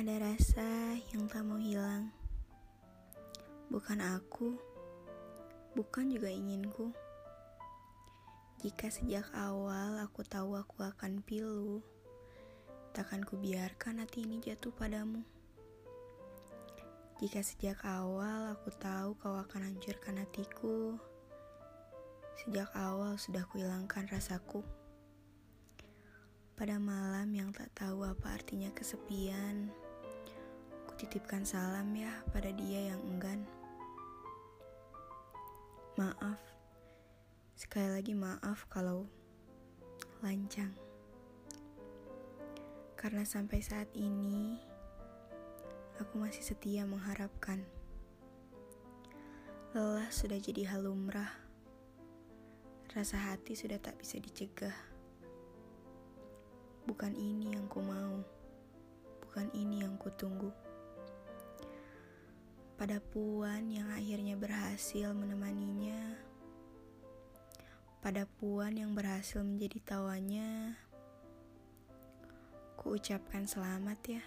Ada rasa yang tak mau hilang. Bukan aku, bukan juga inginku. Jika sejak awal aku tahu aku akan pilu, takkan kubiarkan hati ini jatuh padamu. Jika sejak awal aku tahu kau akan hancurkan hatiku, sejak awal sudah kuhilangkan rasaku. Pada malam yang tak tahu apa artinya kesepian, kutitipkan salam ya pada dia yang enggan. Maaf, sekali lagi maaf kalau lancang. Karena sampai saat ini, aku masih setia mengharapkan. Lelah sudah jadi hal lumrah. Rasa hati sudah tak bisa dicegah. Bukan ini yang ku mau, bukan ini yang ku tunggu. Pada puan yang akhirnya berhasil menemaninya, pada puan yang berhasil menjadi tawanya, ku ucapkan selamat ya.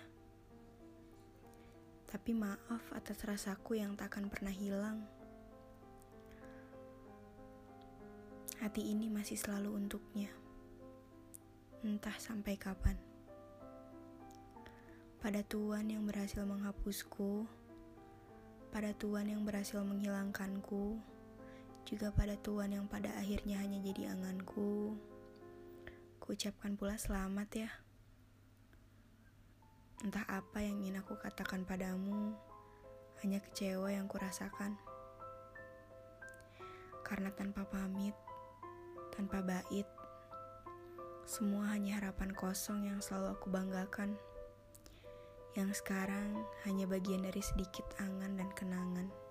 Tapi maaf atas rasaku yang takkan pernah hilang. Hati ini masih selalu untuknya entah sampai kapan. Pada Tuhan yang berhasil menghapusku, pada Tuhan yang berhasil menghilangkanku, juga pada Tuhan yang pada akhirnya hanya jadi anganku, ku ucapkan pula selamat ya. Entah apa yang ingin aku katakan padamu, hanya kecewa yang kurasakan. Karena tanpa pamit, tanpa bait, semua hanya harapan kosong yang selalu aku banggakan. Yang sekarang hanya bagian dari sedikit angan dan kenangan.